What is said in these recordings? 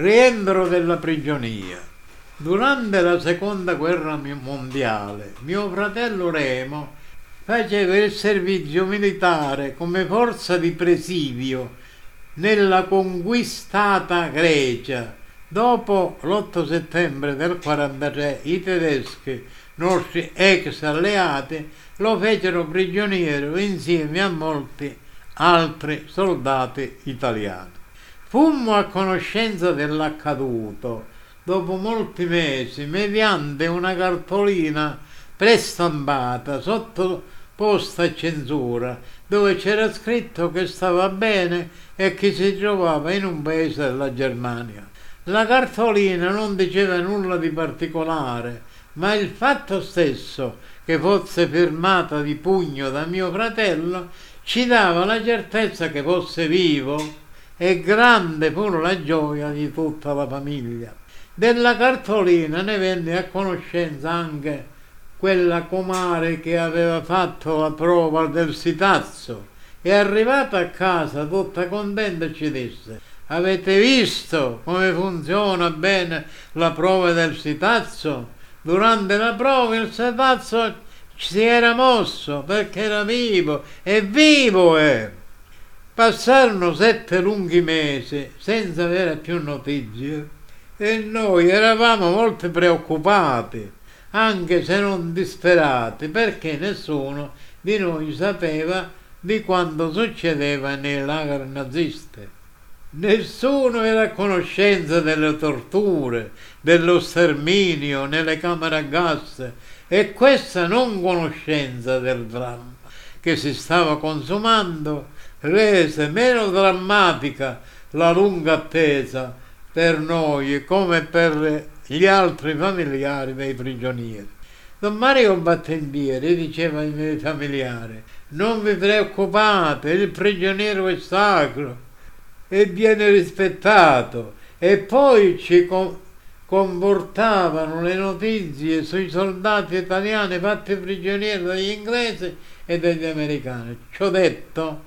Rientro della prigionia. Durante la seconda guerra mondiale, mio fratello Remo faceva il servizio militare come forza di presidio nella conquistata Grecia. Dopo l'8 settembre del 1943 i tedeschi, nostri ex alleati, lo fecero prigioniero insieme a molti altri soldati italiani. Fummo a conoscenza dell'accaduto dopo molti mesi mediante una cartolina prestampata sottoposta a censura dove c'era scritto che stava bene e che si trovava in un paese della Germania. La cartolina non diceva nulla di particolare, ma il fatto stesso che fosse firmata di pugno da mio fratello ci dava la certezza che fosse vivo e grande pure la gioia di tutta la famiglia. Della cartolina ne venne a conoscenza anche quella comare che aveva fatto la prova del sitazzo e arrivata a casa tutta contenta ci disse avete visto come funziona bene la prova del sitazzo? Durante la prova il sitazzo si era mosso perché era vivo e vivo è. Passarono sette lunghi mesi senza avere più notizie e noi eravamo molto preoccupati, anche se non disperati, perché nessuno di noi sapeva di quanto succedeva nelle lagre naziste. Nessuno era a conoscenza delle torture, dello sterminio nelle camere a gas e questa non conoscenza del dramma che si stava consumando rese meno drammatica la lunga attesa per noi come per gli altri familiari dei prigionieri. Don Mario Battendieri diceva ai miei familiari, non vi preoccupate, il prigioniero è sacro e viene rispettato. E poi ci comportavano le notizie sui soldati italiani fatti prigionieri dagli inglesi e dagli americani. Ciò detto,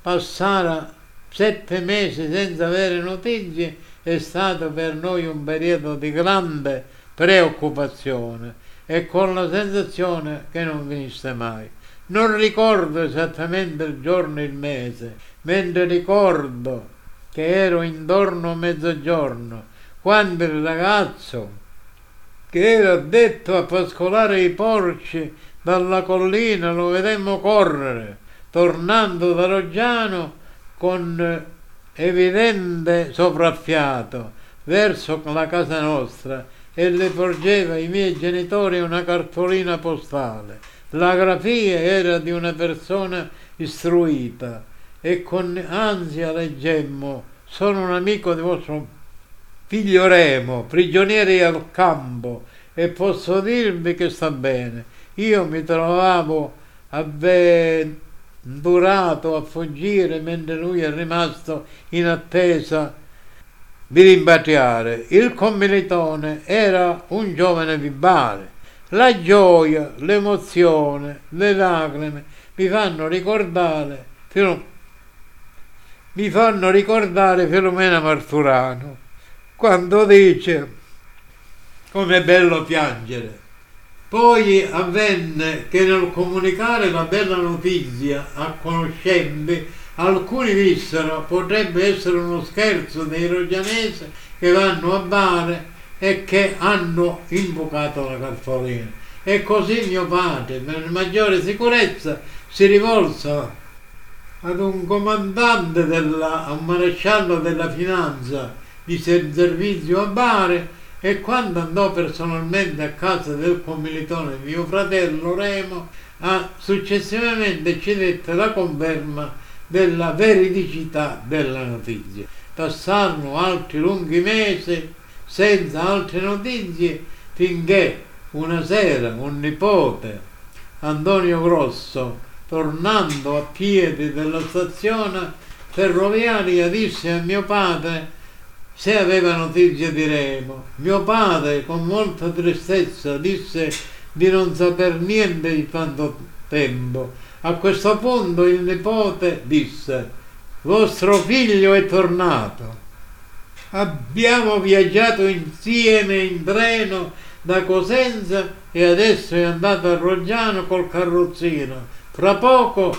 passare sette mesi senza avere notizie è stato per noi un periodo di grande preoccupazione e con la sensazione che non finisse mai. Non ricordo esattamente il giorno e il mese, mentre ricordo che ero intorno a mezzogiorno, quando il ragazzo che era detto a pascolare i porci dalla collina lo vedemmo correre tornando da Roggiano con evidente sopraffiato verso la casa nostra e le porgeva ai miei genitori una cartolina postale. La grafia era di una persona istruita e con ansia leggemmo sono un amico di vostro figlio Remo, prigionieri al campo e posso dirvi che sta bene. Io mi trovavo avventurato a fuggire mentre lui è rimasto in attesa di rimpatriare. Il commilitone era un giovane vibale. La gioia, l'emozione, le lacrime mi fanno ricordare, mi fanno ricordare Filomena Marturano quando dice come è bello piangere poi avvenne che nel comunicare la bella notizia a conoscenti, alcuni dissero potrebbe essere uno scherzo dei rogianesi che vanno a Bari e che hanno invocato la cartolina. E così mio padre, per maggiore sicurezza, si rivolse ad un comandante, della, a un maresciallo della finanza di servizio a Bari e quando andò personalmente a casa del commilitone mio fratello Remo, ha, successivamente ci dette la conferma della veridicità della notizia. Passarono altri lunghi mesi senza altre notizie finché una sera un nipote, Antonio Grosso, tornando a piedi dalla stazione ferroviaria, disse a mio padre se aveva notizie di Remo. Mio padre, con molta tristezza, disse di non saper niente di tanto tempo. A questo punto il nipote disse, vostro figlio è tornato. Abbiamo viaggiato insieme in treno da Cosenza e adesso è andato a Roggiano col carrozzino. Fra poco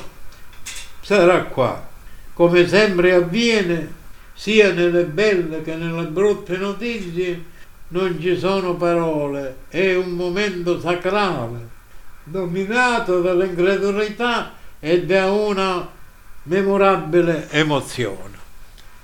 sarà qua. Come sempre avviene, sia nelle belle che nelle brutte notizie, non ci sono parole, è un momento sacrale, dominato dall'incredulità e da una memorabile emozione.